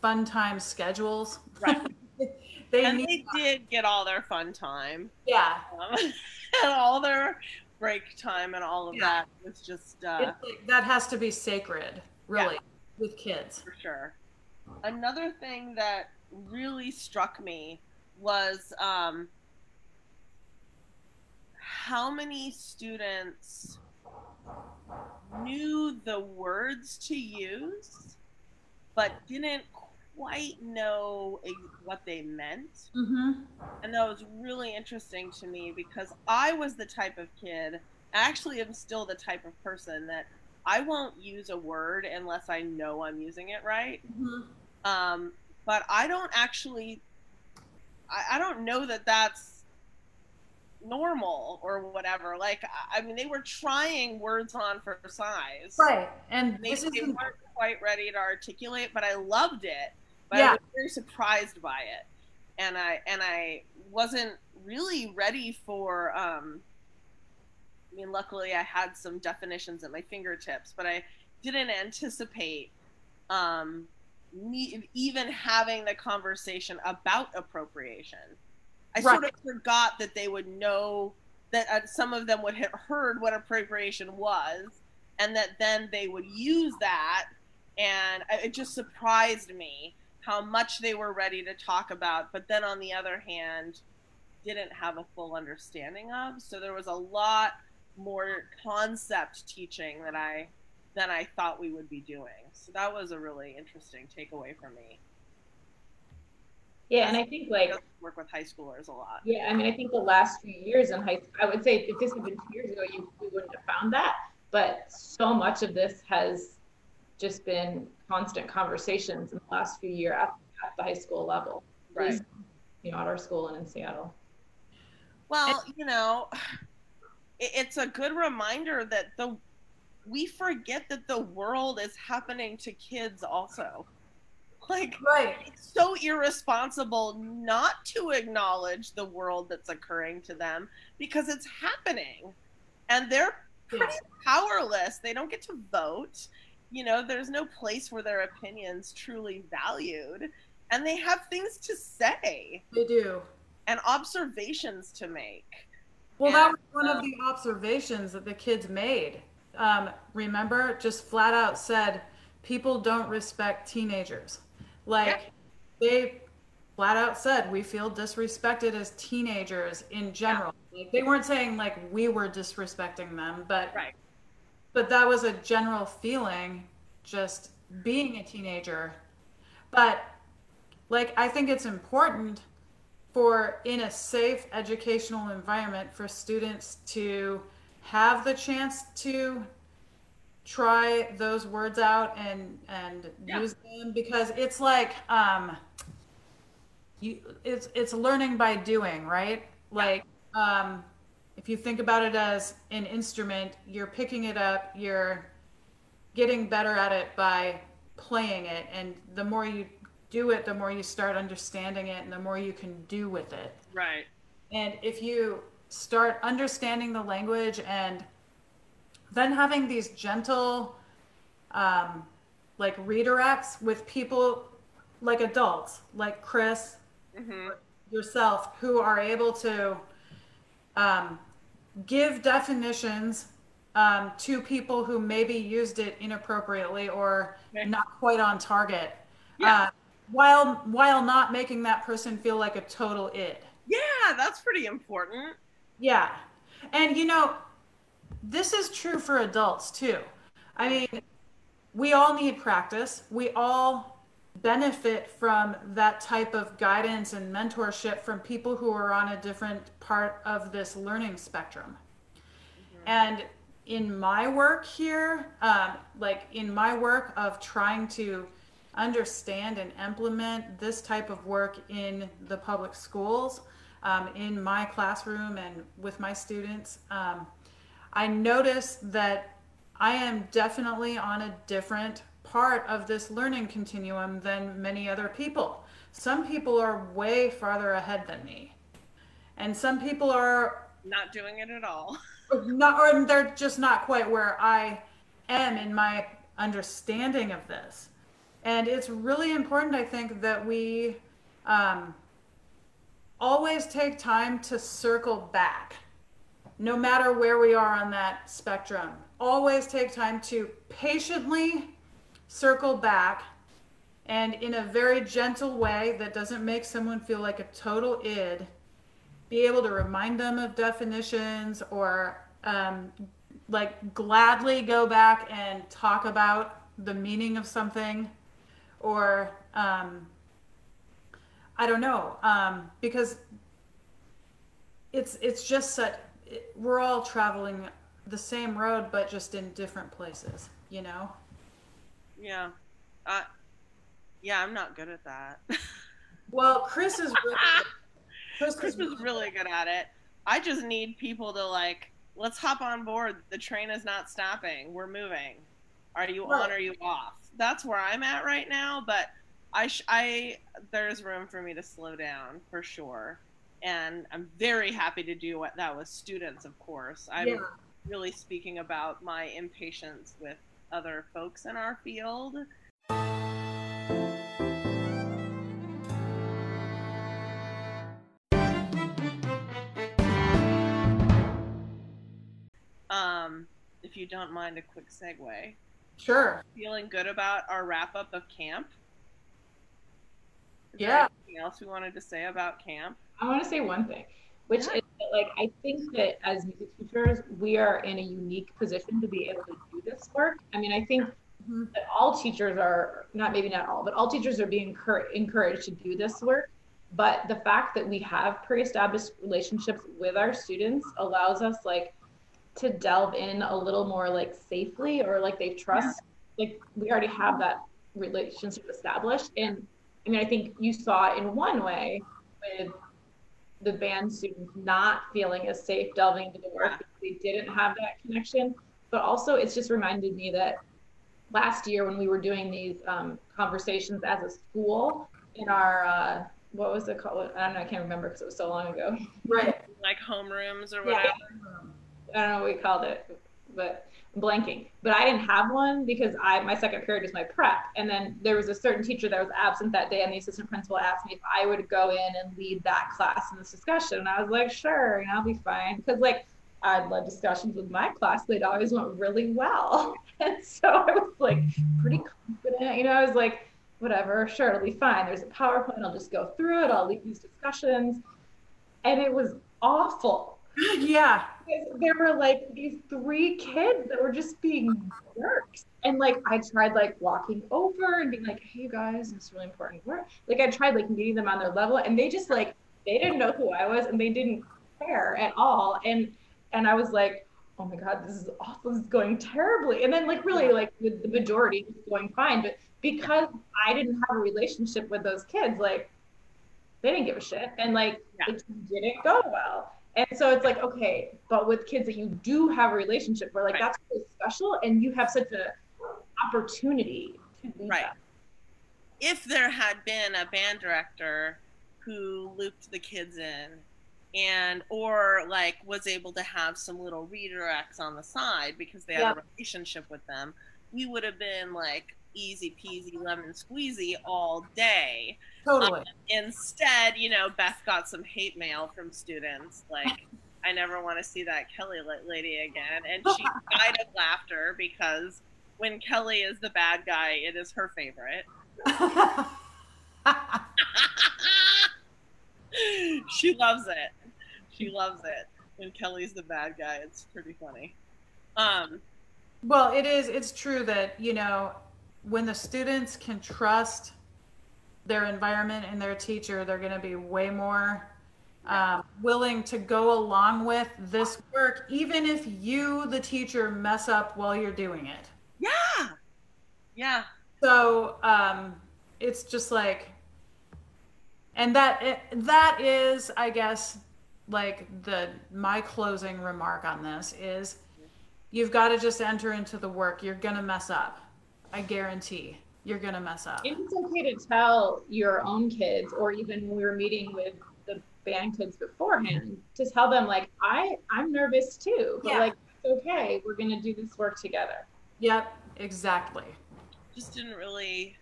fun time schedules. Right. they and they did get all their fun time. Yeah. Um, and all their break time and all of yeah. that was just uh, that has to be sacred, really, yeah. with kids. For sure. Another thing that really struck me was um, how many students knew the words to use, but didn't quite know what they meant. Mm-hmm. And that was really interesting to me because I was the type of kid, actually, am still the type of person that I won't use a word unless I know I'm using it right. Mm-hmm. Um, but I don't actually, I, I don't know that that's normal or whatever. Like, I mean, they were trying words on for size. Right. And they, they weren't quite ready to articulate, but I loved it. But yeah. I was very surprised by it. And I and I wasn't really ready for um I mean luckily I had some definitions at my fingertips, but I didn't anticipate um me even having the conversation about appropriation I right. sort of forgot that they would know that uh, some of them would have heard what appropriation was, and that then they would use that. And it just surprised me how much they were ready to talk about, but then on the other hand, didn't have a full understanding of. So there was a lot more concept teaching that I than I thought we would be doing. So that was a really interesting takeaway for me. Yeah, and I think like work with high schoolers a lot. Yeah, I mean, I think the last few years in high, I would say if this had been two years ago, you we wouldn't have found that. But so much of this has just been constant conversations in the last few years at, at the high school level, right? Least, you know, at our school and in Seattle. Well, you know, it's a good reminder that the we forget that the world is happening to kids also. Like, right. it's so irresponsible not to acknowledge the world that's occurring to them because it's happening. And they're pretty powerless. They don't get to vote. You know, there's no place where their opinions truly valued. And they have things to say. They do. And observations to make. Well, and, that was one of the observations that the kids made. Um, remember, just flat out said, people don't respect teenagers. Like yeah. they flat out said, we feel disrespected as teenagers in general. Yeah. Like they weren't saying like we were disrespecting them, but right. but that was a general feeling just being a teenager. But like I think it's important for in a safe educational environment for students to have the chance to try those words out and and yeah. use them because it's like um you it's it's learning by doing right like um if you think about it as an instrument you're picking it up you're getting better at it by playing it. And the more you do it, the more you start understanding it and the more you can do with it. Right. And if you start understanding the language and then having these gentle, um, like redirects with people like adults, like Chris, hmm yourself, who are able to um, give definitions um, to people who maybe used it inappropriately or Okay. not quite on target, Yeah. uh, while while not making that person feel like a total id. Yeah, that's pretty important. Yeah. And you know, this is true for adults too. I mean, we all need practice. We all benefit from that type of guidance and mentorship from people who are on a different part of this learning spectrum. And in my work here, um, like in my work of trying to understand and implement this type of work in the public schools, um, in my classroom and with my students, um, I noticed that I am definitely on a different part of this learning continuum than many other people. Some people are way farther ahead than me. And some people are Not doing it at all. not or they're just not quite where I am in my understanding of this. And it's really important, I think, that we um, always take time to circle back, no matter where we are on that spectrum. Always take time to patiently circle back and in a very gentle way that doesn't make someone feel like a total id be able to remind them of definitions or um, like gladly go back and talk about the meaning of something or um, i don't know um, because it's it's just such we're all traveling the same road but just in different places you know Yeah. Uh, yeah, I'm not good at that. well chris is really chris, Chris is was really good at it. I just need people to like, let's hop on board. The train is not stopping. We're moving. Are you on? Right. Or are you off? That's where I'm at right now. But I, sh- I, there's room for me to slow down for sure. And I'm very happy to do what that with students, of course. I'm yeah really speaking about my impatience with other folks in our field. Um, if you don't mind a quick segue, sure feeling good about our wrap up of camp? Is Yeah. Anything else we wanted to say about camp? I want to say one thing, which Yeah. is that, like I think that as music teachers, we are in a unique position to be able to do this work. I mean, I think Mhm. that all teachers are not maybe not all, but all teachers are being encour- encouraged to do this work. But the fact that we have pre-established relationships with our students allows us like to delve in a little more like safely or like they trust like we already have that relationship established and i mean i think you saw in one way with the band students not feeling as safe delving into the work Yeah. because they didn't have that connection but also it's just reminded me that last year when we were doing these um, conversations as a school in our uh, what was it called i don't know i can't remember because it was so long ago right Like homerooms or whatever. Yeah. whatever? I don't know what we called it, but I'm blanking. But I didn't have one because I my second period was my prep, and then there was a certain teacher that was absent that day, and the assistant principal asked me if I would go in and lead that class in this discussion, and I was like, sure, and I'll be fine, because like I'd led discussions with my class, they'd always went really well, and so I was like pretty confident, you know, I was like, whatever, sure, it'll be fine. There's a PowerPoint, I'll just go through it, I'll lead these discussions, and it was awful. Yeah there were like these three kids that were just being jerks. And like I tried like walking over and being like, hey you guys, it's really important work. Like I tried like meeting them on their level and they just like they didn't know who I was and they didn't care at all. And and I was like, oh my God, this is awful, this is going terribly. And then like really like with the majority was going fine. But because I didn't have a relationship with those kids, like they didn't give a shit. And like Yeah. it didn't go well. And so it's like, okay, but with kids that you do have a relationship where like Right. that's really special and you have such an opportunity to do Right. that. if there had been a band director who looped the kids in and or like was able to have some little redirects on the side because they had Yeah. a relationship with them we would have been like easy peasy lemon squeezy all day Totally. instead you know beth got some hate mail from students like i never want to see that kelly lady again and she died of laughter because when kelly is the bad guy it is her favorite she loves it. She loves it. When Kelly's the bad guy, it's pretty funny. Um, well, it is. It's true that you know when the students can trust their environment and their teacher, they're going to be way more um, willing to go along with this work, even if you, the teacher, mess up while you're doing it. yeah, yeah, So um, it's just like, and that it, that is, I guess, like the my closing remark on this is, you've got to just enter into the work. You're gonna mess up. I guarantee you're gonna mess up. And it's okay to tell your own kids, or even when we were meeting with the band kids beforehand, to tell them like, I I'm nervous too, but Yeah. like it's okay. We're gonna do this work together. Yep, exactly. just didn't really.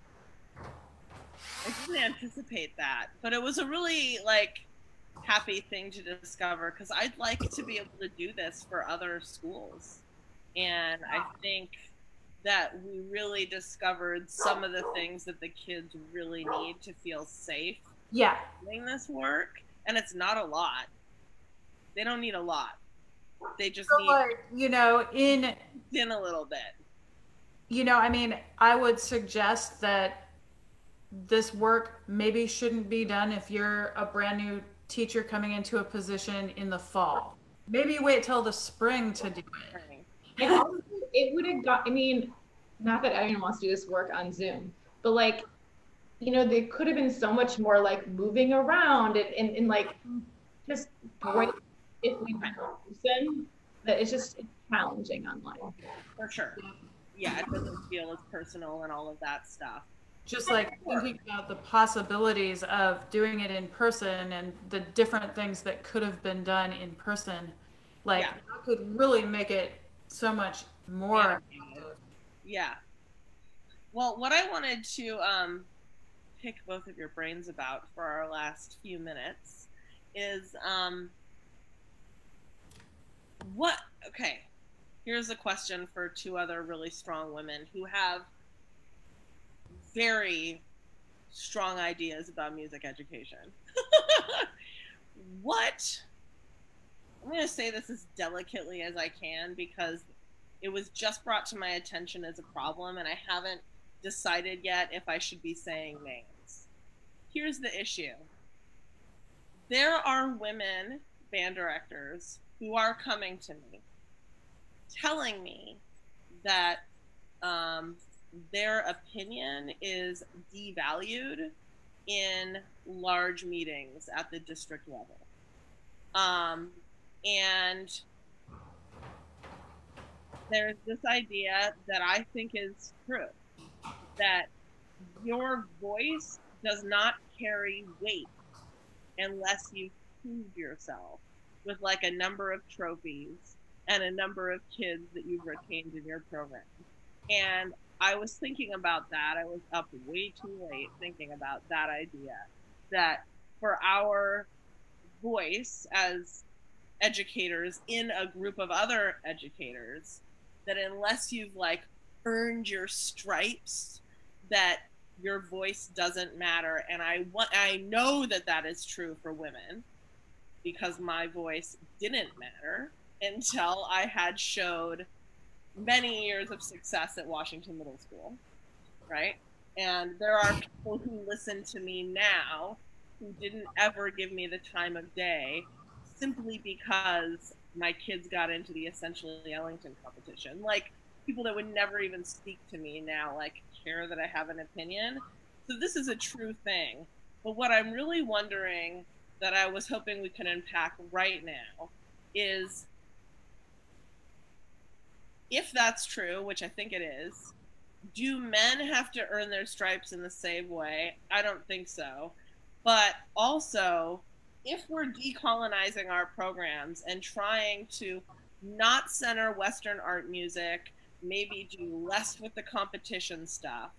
I didn't anticipate that, but it was a really like happy thing to discover because I'd like to be able to do this for other schools, and I ah. think that we really discovered some of the things that the kids really need to feel safe Yeah, doing this work, and it's not a lot. They don't need a lot. They just so need like you know, in in a little bit. you know, I mean, I would suggest that this work maybe shouldn't be done if you're a brand new teacher coming into a position in the fall. Maybe wait till the spring to do it. And also, it would have got, I mean, not that anyone wants to do this work on Zoom, but like, you know, there could have been so much more like moving around and, and, and like just great if we went in person that it's just it's challenging online. For sure. Yeah, it doesn't feel as personal and all of that stuff. Just like thinking about the possibilities of doing it in person and the different things that could have been done in person, like Yeah. that could really make it so much more. Yeah. Well, what I wanted to um, pick both of your brains about for our last few minutes is um, what. Okay, here's a question for two other really strong women who have very strong ideas about music education. what? I'm going to say this as delicately as I can because it was just brought to my attention as a problem, and I haven't decided yet if I should be saying names. Here's the issue there are women band directors who are coming to me telling me that um, their opinion is devalued in large meetings at the district level. Um, and there's this idea that I think is true that your voice does not carry weight unless you prove yourself with like a number of trophies and a number of kids that you've retained in your program. And I was thinking about that. I was up way too late thinking about that idea that for our voice as educators in a group of other educators, that unless you've like earned your stripes, that your voice doesn't matter. And I want, I know that that is true for women because my voice didn't matter until I had showed many years of success at Washington Middle School, right? And there are people who listen to me now who didn't ever give me the time of day simply because my kids got into the essentially Ellington competition. Like people that would never even speak to me now, like care that I have an opinion. So this is a true thing. But what I'm really wondering that I was hoping we could unpack right now is if that's true, which I think it is, do men have to earn their stripes in the same way? I don't think so. But also, if we're decolonizing our programs and trying to not center Western art music, maybe do less with the competition stuff,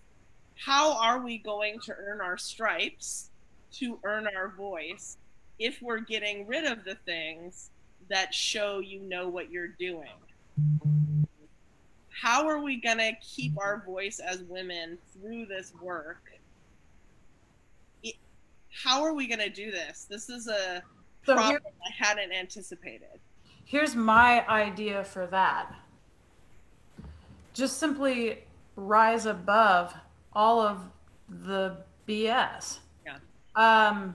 how are we going to earn our stripes to earn our voice if we're getting rid of the things that show you know what you're doing? How are we going to keep our voice as women through this work? How are we going to do this? This is a so problem here, I hadn't anticipated. Here's my idea for that. Just simply rise above all of the BS. Yeah. Um,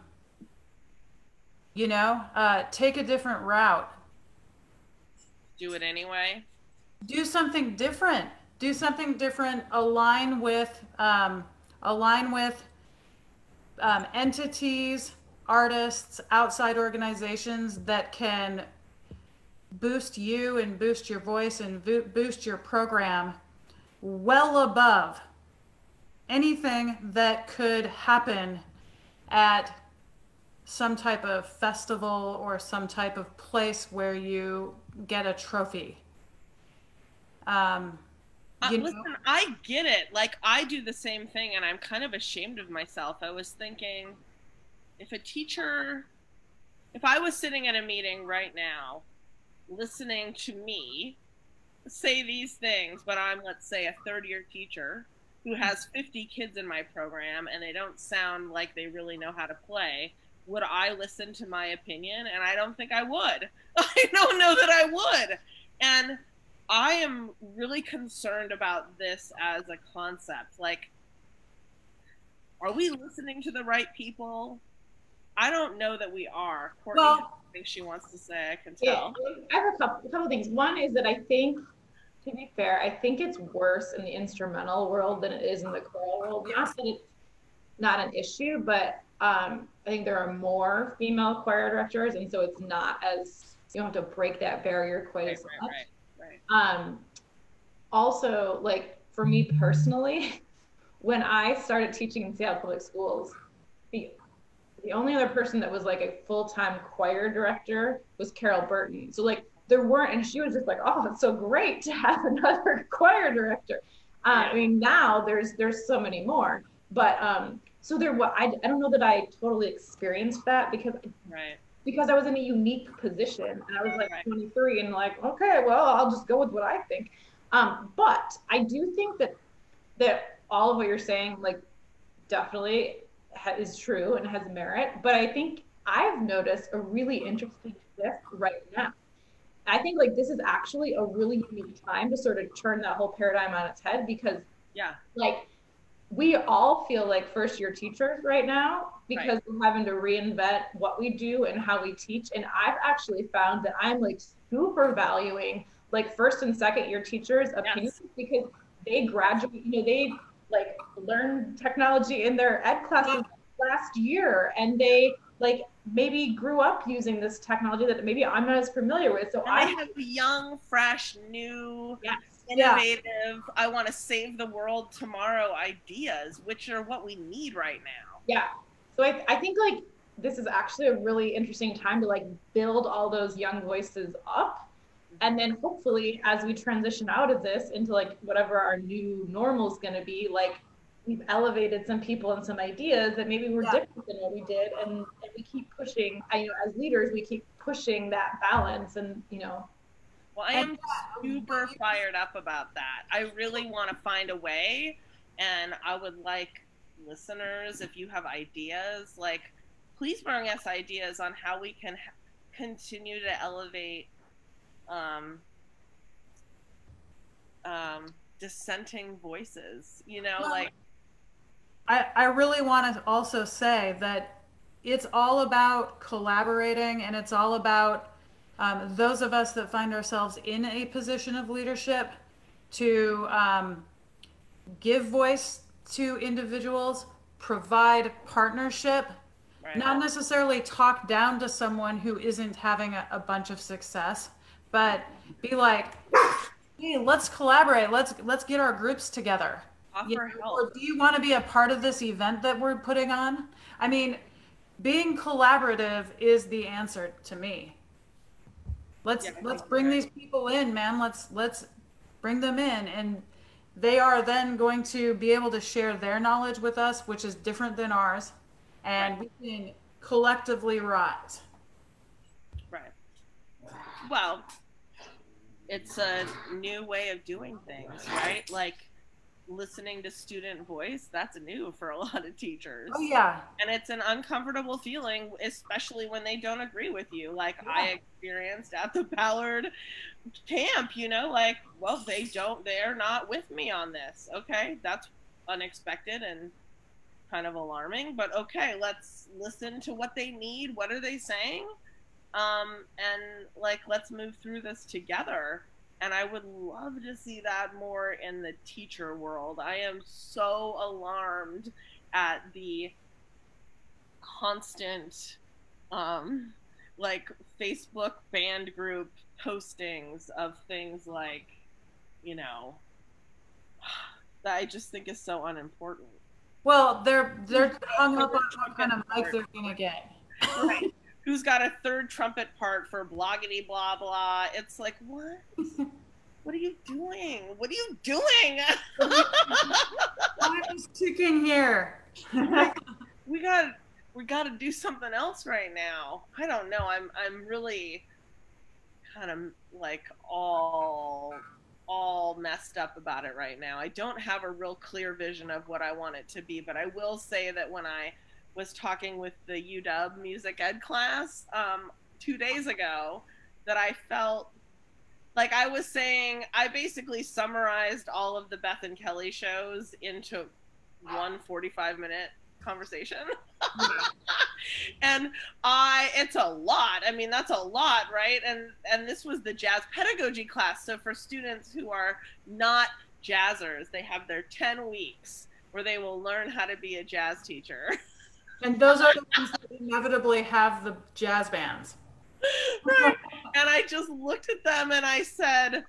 you know, uh, take a different route. Do it anyway. Do something different. Do something different. Align with, um, align with um, entities, artists, outside organizations that can boost you and boost your voice and boost your program well above anything that could happen at some type of festival or some type of place where you get a trophy. Um, uh, listen, I get it. Like I do the same thing, and I'm kind of ashamed of myself. I was thinking, if a teacher, if I was sitting at a meeting right now, listening to me say these things, but I'm let's say a third year teacher who has 50 kids in my program and they don't sound like they really know how to play, would I listen to my opinion? And I don't think I would. I don't know that I would. And I am really concerned about this as a concept. Like, are we listening to the right people? I don't know that we are. Courtney well, thinks she wants to say. I can tell. Yeah, I have a couple, a couple things. One is that I think, to be fair, I think it's worse in the instrumental world than it is in the choral world. Not that it's not an issue, but um, I think there are more female choir directors, and so it's not as you don't have to break that barrier quite right, as much. Right, um, also, like for me personally, when I started teaching in Seattle Public Schools, the the only other person that was like a full time choir director was Carol Burton. So like there weren't, and she was just like, oh, it's so great to have another choir director. Uh, I mean, now there's there's so many more, but um, so there, I, I don't know that I totally experienced that because right because I was in a unique position and I was like right. 23 and like, okay, well, I'll just go with what I think. Um, but I do think that that all of what you're saying, like, definitely ha- is true and has merit. But I think I've noticed a really interesting shift right now. I think like this is actually a really unique time to sort of turn that whole paradigm on its head because yeah, like we all feel like first year teachers right now because right. we're having to reinvent what we do and how we teach. And I've actually found that I'm like super valuing like first and second year teachers' opinions yes. because they graduate, you know, they like learn technology in their ed classes last year and they like maybe grew up using this technology that maybe I'm not as familiar with. So and I have young, fresh, new, yes innovative, yeah. I want to save the world tomorrow ideas, which are what we need right now. Yeah. So I, I think like this is actually a really interesting time to like build all those young voices up. And then hopefully as we transition out of this into like whatever our new normal is going to be, like we've elevated some people and some ideas that maybe were yeah. different than what we did. And, and we keep pushing, I, you know, as leaders, we keep pushing that balance and, you know, well, I am super fired up about that. I really want to find a way, and I would like listeners, if you have ideas, like please bring us ideas on how we can continue to elevate um, um, dissenting voices. You know, well, like I, I really want to also say that it's all about collaborating and it's all about um, those of us that find ourselves in a position of leadership to um, give voice to individuals, provide partnership, right. not necessarily talk down to someone who isn't having a, a bunch of success, but be like, hey, let's collaborate. Let's let's get our groups together. Help. Or do you want to be a part of this event that we're putting on? I mean, being collaborative is the answer to me. Let's Yeah, let's bring these people in, man. Let's let's bring them in and they are then going to be able to share their knowledge with us, which is different than ours, and we can collectively rise. Right. Well, it's a new way of doing things, right? Like listening to student voice, that's new for a lot of teachers. Oh yeah. And it's an uncomfortable feeling, especially when they don't agree with you. Like I experienced at the Ballard camp, you know, like, well, they don't, they're not with me on this. Okay. That's unexpected and kind of alarming, but okay, let's listen to what they need. What are they saying? Um, and like, let's move through this together. And I would love to see that more in the teacher world. I am so alarmed at the constant, um, like Facebook band group postings of things like, you know, that I just think is so unimportant. Well, they're they're hung up on what kind of mic they're gonna get. Right. Who's got a third trumpet part for bloggity blah blah? It's like what? What are you doing? What are you doing? Time is ticking here. we got we got to do something else right now. I don't know. I'm I'm really kind of like all all messed up about it right now. I don't have a real clear vision of what I want it to be, but I will say that when I was talking with the UW music ed class um, two days ago, that I felt like I was saying, I basically summarized all of the Beth and Kelly shows into one 45 minute conversation. and I it's a lot. I mean, that's a lot, right? And and this was the jazz pedagogy class. So for students who are not jazzers, they have their 10 weeks where they will learn how to be a jazz teacher. And those are the ones that inevitably have the jazz bands. right. And I just looked at them and I said,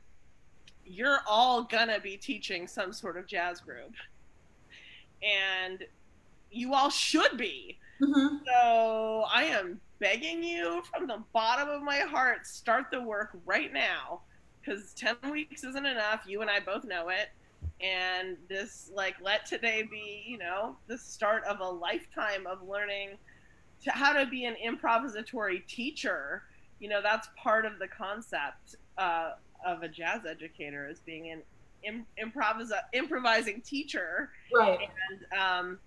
You're all gonna be teaching some sort of jazz group. And you all should be. Mm-hmm. So I am begging you from the bottom of my heart, start the work right now. Because 10 weeks isn't enough. You and I both know it. And this, like, let today be, you know, the start of a lifetime of learning to how to be an improvisatory teacher. You know, that's part of the concept uh, of a jazz educator is being an Im- improvisa- improvising teacher Right. and um,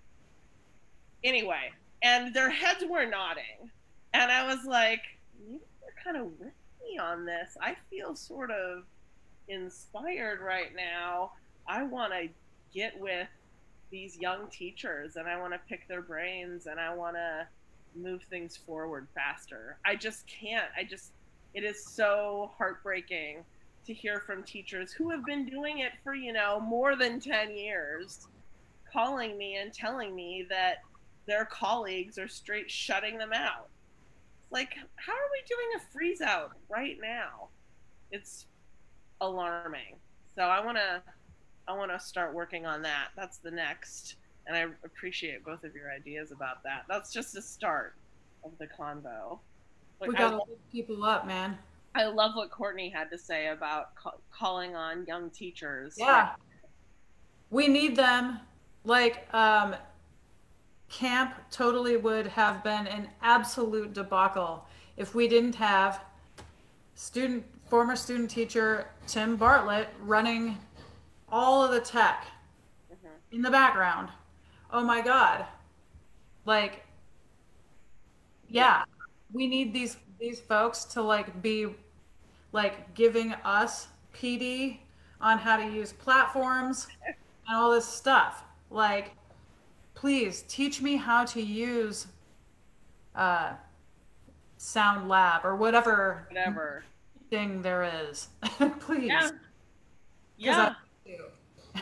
anyway, and their heads were nodding, and I was like, "You are kind of with me on this. I feel sort of inspired right now. I want to get with these young teachers, and I want to pick their brains, and I want to move things forward faster. I just can't. I just, it is so heartbreaking." To hear from teachers who have been doing it for, you know, more than 10 years, calling me and telling me that their colleagues are straight shutting them out. Like, how are we doing a freeze out right now? It's alarming. So I want to I want to start working on that. That's the next and I appreciate both of your ideas about that. That's just a start of the convo. Like, We I, gotta lo- lift people up, man. I love what Courtney had to say about ca- calling on young teachers. Yeah. We need them. Like, um, camp totally would have been an absolute debacle if we didn't have student, former student teacher Tim Bartlett running all of the tech Mhm. in the background. Oh my God. Like, yeah, we need these these folks to like be like giving us PD on how to use platforms and all this stuff. Like, please teach me how to use uh, Sound Lab or whatever Whatever. thing there is. please. Yeah. Yeah.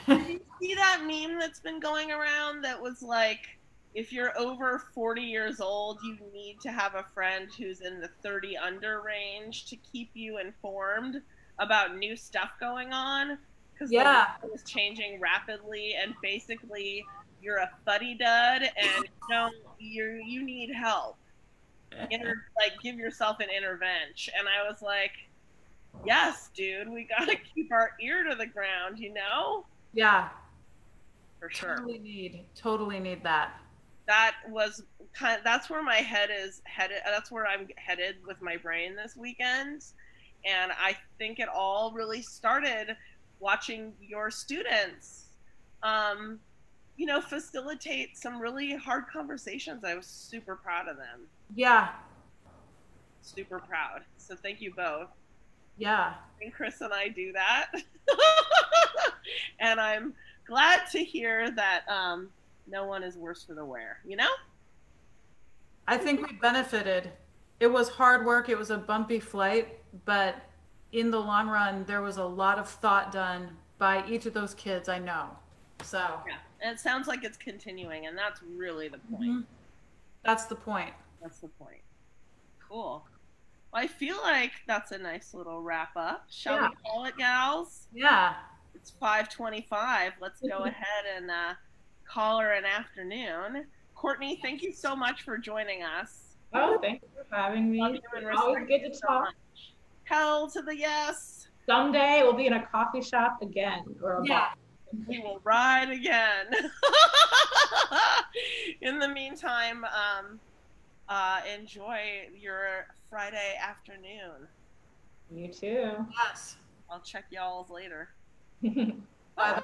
Did you see that meme that's been going around that was like, if you're over 40 years old, you need to have a friend who's in the 30 under range to keep you informed about new stuff going on. because Yeah. the world is changing rapidly, and basically you're a fuddy dud, and you know you you need help. Inter- like give yourself an intervention, and I was like, yes, dude, we gotta keep our ear to the ground, you know, Yeah. for sure. Totally need. Totally need that. that was kind that's where my head is headed that's where i'm headed with my brain this weekend and i think it all really started watching your students um, you know facilitate some really hard conversations i was super proud of them Yeah. super proud so thank you both Yeah. and chris and i do that and i'm glad to hear that um, no one is worse for the wear you know I think we benefited. It was hard work. It was a bumpy flight, but in the long run, there was a lot of thought done by each of those kids I know. So Yeah, and it sounds like it's continuing, and that's really the point. Mhm. that's the point. That's the point. Cool. Well, I feel like that's a nice little wrap up. Shall Yeah. we call it, gals? Yeah. It's five twenty-five. Let's go ahead and uh, call her an afternoon. Courtney, thank you so much for joining us. Oh, thank you for having me. Love you and It's always good to talk. much. Hell to the yes. Someday we'll be in a coffee shop again or a Yeah. bar. We will ride again. In the meantime, um, uh, enjoy your Friday afternoon. You too. Yes. I'll check y'all later. Bye.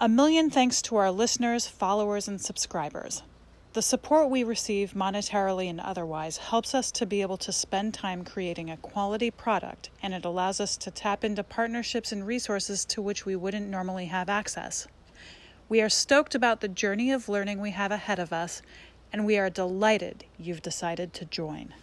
A million thanks to our listeners, followers, and subscribers. The support we receive, monetarily and otherwise, helps us to be able to spend time creating a quality product, and it allows us to tap into partnerships and resources to which we wouldn't normally have access. We are stoked about the journey of learning we have ahead of us, and we are delighted you've decided to join.